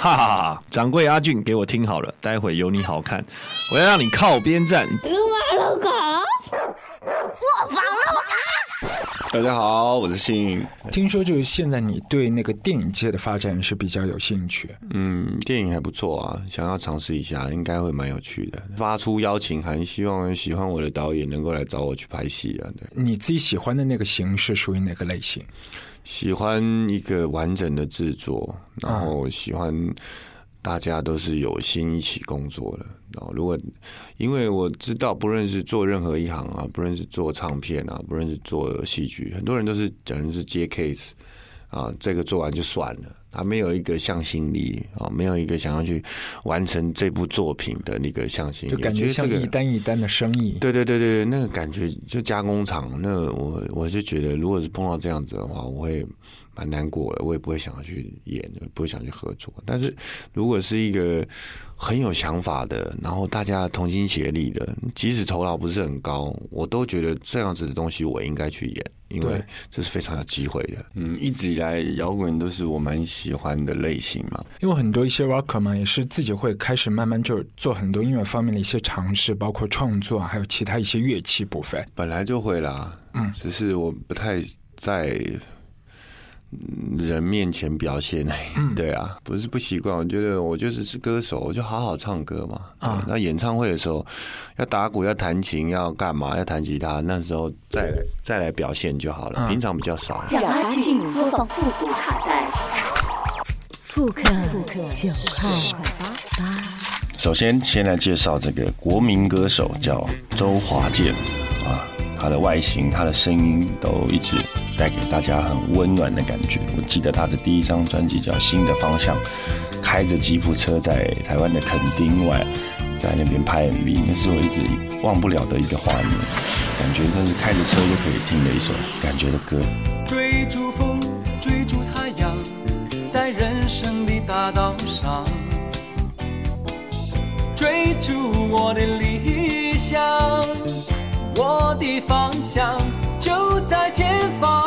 哈哈哈！掌柜阿俊，给我听好了，待会有你好看，我要让你靠边站。我放了大家好，我是信。听说就是现在你对那个电影界的发展是比较有兴趣。嗯，电影还不错啊，想要尝试一下，应该会蛮有趣的。发出邀请函，希望喜欢我的导演能够来找我去拍戏啊。对，你自己喜欢的那个型是属于哪个类型？喜欢一个完整的制作，然后喜欢大家都是有心一起工作的。然后，如果因为我知道，不论是做任何一行啊，不论是做唱片啊，不论是做戏剧，很多人都是讲的是接 case 啊，这个做完就算了，他没有一个向心力啊，没有一个想要去完成这部作品的那个向心力，就感觉像一单一单的生意。对对对对，那个感觉就加工厂。那我我就觉得，如果是碰到这样子的话，我会。蛮难过的，我也不会想要去演，不会想去合作。但是如果是一个很有想法的，然后大家同心协力的，即使头脑不是很高，我都觉得这样子的东西我应该去演，因为这是非常有机会的。嗯，一直以来摇滚都是我蛮喜欢的类型嘛。因为很多一些 rocker 嘛，也是自己会开始慢慢就做很多音乐方面的一些尝试，包括创作，还有其他一些乐器部分。本来就会啦，嗯，只是我不太在。人面前表现，对啊，不是不习惯。我觉得我就是是歌手，我就好好唱歌嘛。啊，那演唱会的时候要打鼓、要弹琴、要干嘛？要弹吉他，那时候再再来表现就好了。平常比较少。让阿俊播放复古卡带，复刻复刻九块八。首先，先来介绍这个国民歌手，叫周华健他的外形、他的声音都一直带给大家很温暖的感觉。我记得他的第一张专辑叫《新的方向》，开着吉普车在台湾的垦丁外，在那边拍 MV，那是我一直忘不了的一个画面，感觉真是开着车就可以听的一首感觉的歌。追逐风，追逐太阳，在人生的大道上，追逐我的理想。我的方向就在前方，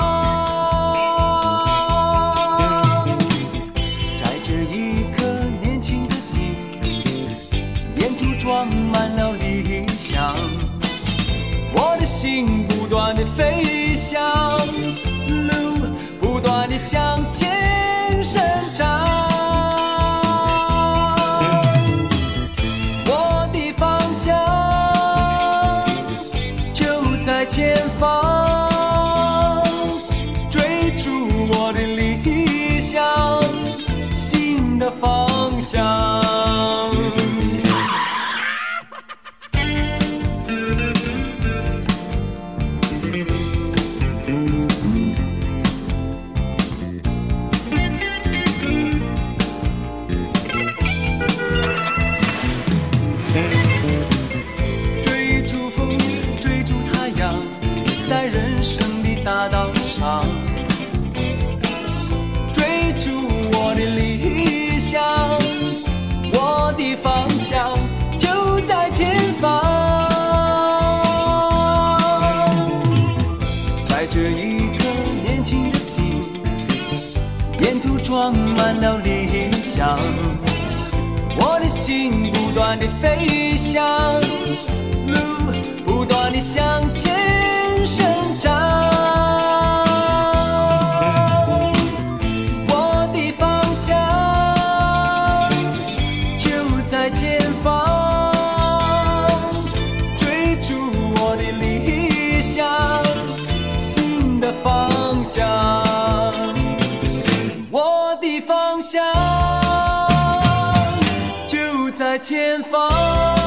载着一颗年轻的心，沿途装满了理想。我的心不断的飞翔，路不断的向前轻的心沿途装满了理想我的心不断的飞翔路不断的向前生长。我的方向就在前方追逐我的理想新的方向我的方向就在前方。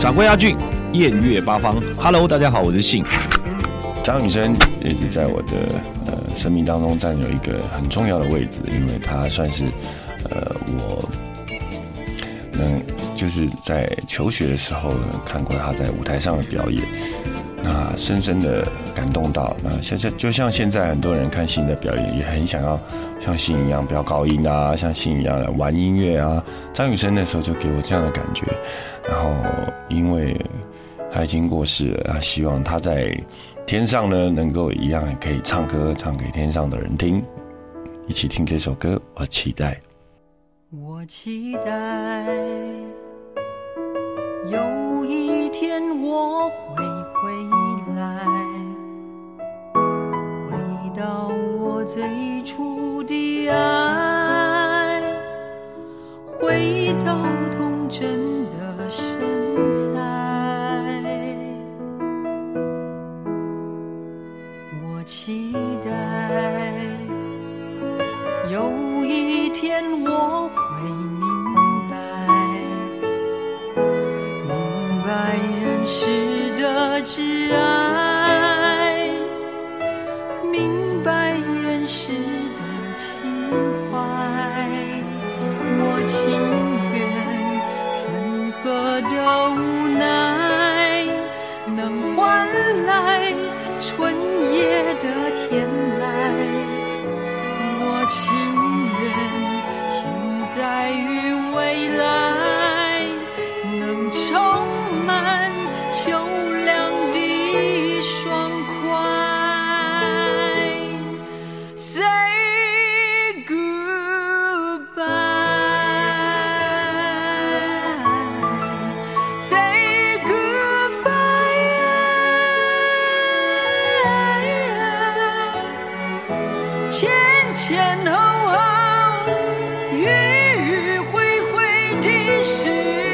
掌柜阿俊。艳月八方，Hello，大家好，我是信。张雨生一直在我的呃生命当中占有一个很重要的位置，因为他算是呃我能就是在求学的时候呢看过他在舞台上的表演，那深深的感动到。那现在就像现在很多人看信的表演，也很想要像信一样飙高音啊，像信一样玩音乐啊。张雨生那时候就给我这样的感觉。然后因为他已经过世了，他希望他在天上呢，能够一样可以唱歌，唱给天上的人听。一起听这首歌，我期待。我期待有一天我会回来，回到我最白人世的挚爱，明白人世的情怀。我情愿分合的无奈，能换来春夜的天籁。我情愿现在与未来前前后后，迂迂回回的时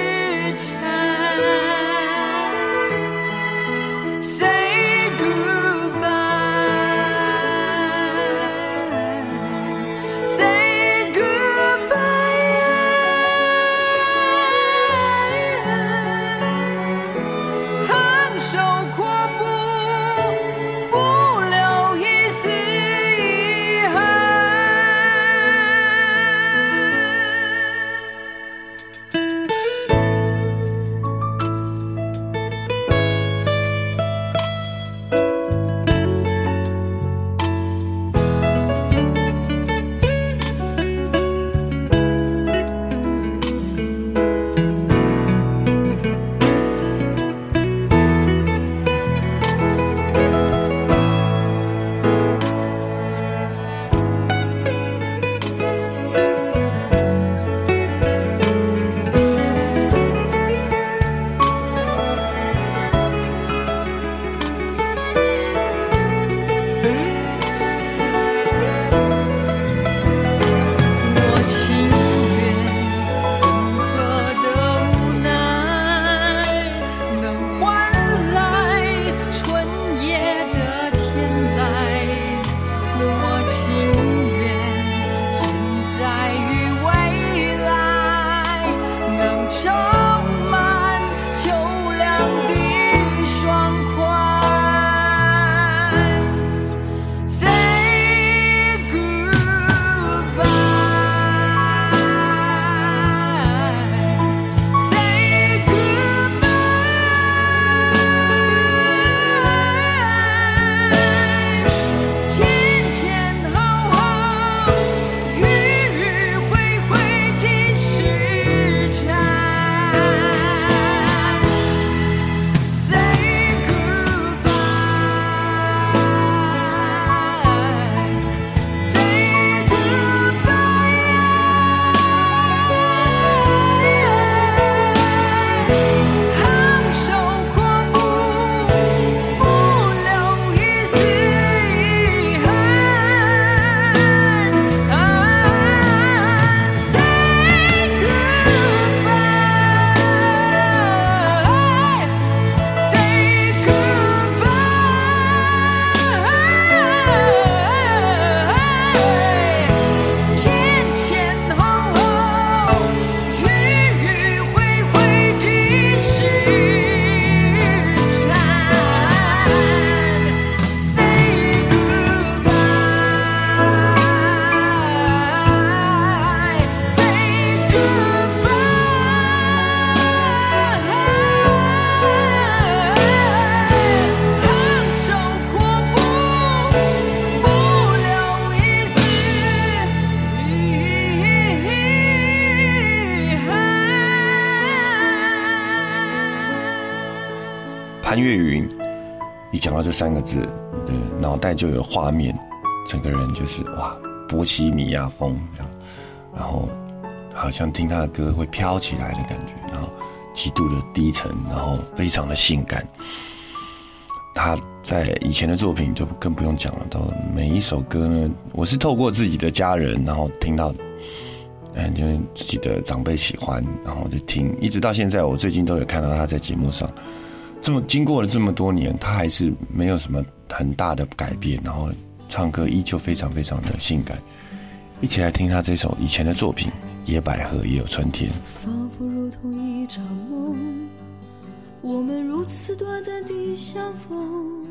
潘越云，一讲到这三个字，脑袋就有画面，整个人就是哇，波西米亚风，然后好像听他的歌会飘起来的感觉，然后极度的低沉，然后非常的性感。他在以前的作品就更不用讲了，都每一首歌呢，我是透过自己的家人，然后听到，嗯，就是自己的长辈喜欢，然后就听，一直到现在，我最近都有看到他在节目上，这么经过了这么多年，他还是没有什么很大的改变，然后唱歌依旧非常非常的性感。一起来听他这首以前的作品《野百合也有春天》。仿佛如同一场梦，我们如此短暂地相逢。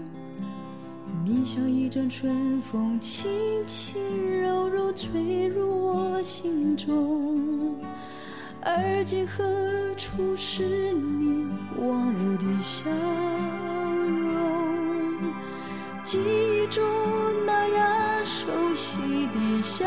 你像一阵春风，轻轻柔柔吹入我心中。而今何处是你往日的笑容？记忆中那样熟悉的笑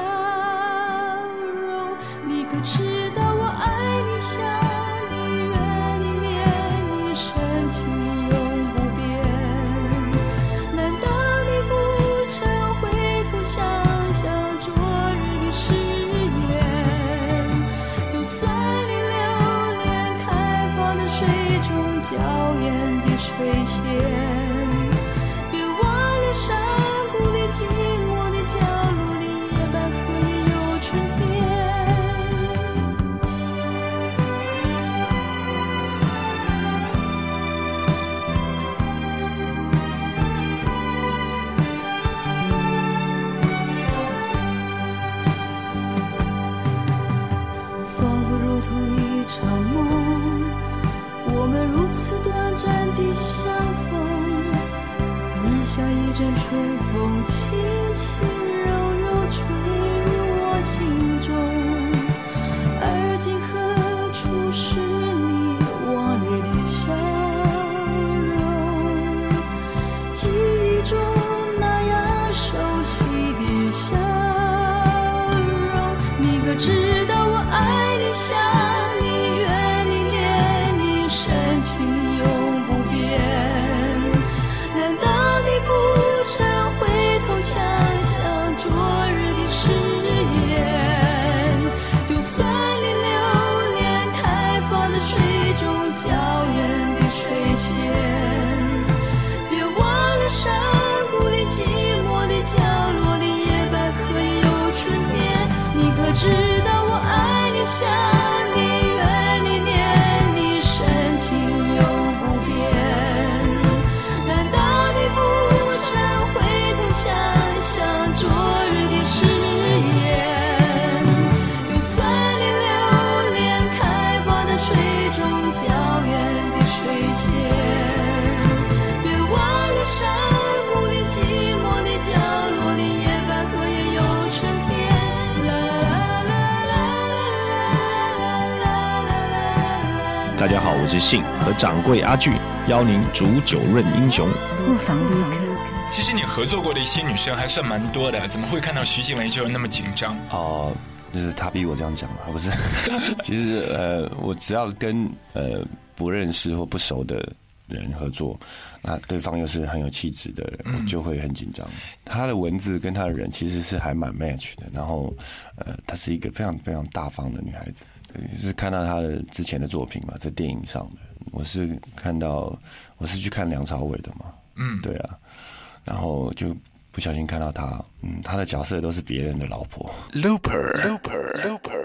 想好，我是信和掌柜阿俊，邀您煮酒论英雄。不妨不妨。其实你合作过的一些女生还算蛮多的，怎么会看到徐静蕾就那么紧张？哦，就是她逼我这样讲嘛，不是？其实呃，我只要跟呃不认识或不熟的人合作，那对方又是很有气质的人，我就会很紧张。他的文字跟他的人其实是还蛮 match 的，然后呃，她是一个非常非常大方的女孩子。对是看到他的之前的作品嘛，在电影上的，我是看到我是去看梁朝伟的嘛，嗯，对啊，然后就不小心看到他，嗯，他的角色都是别人的老婆。Looper Looper Looper Looper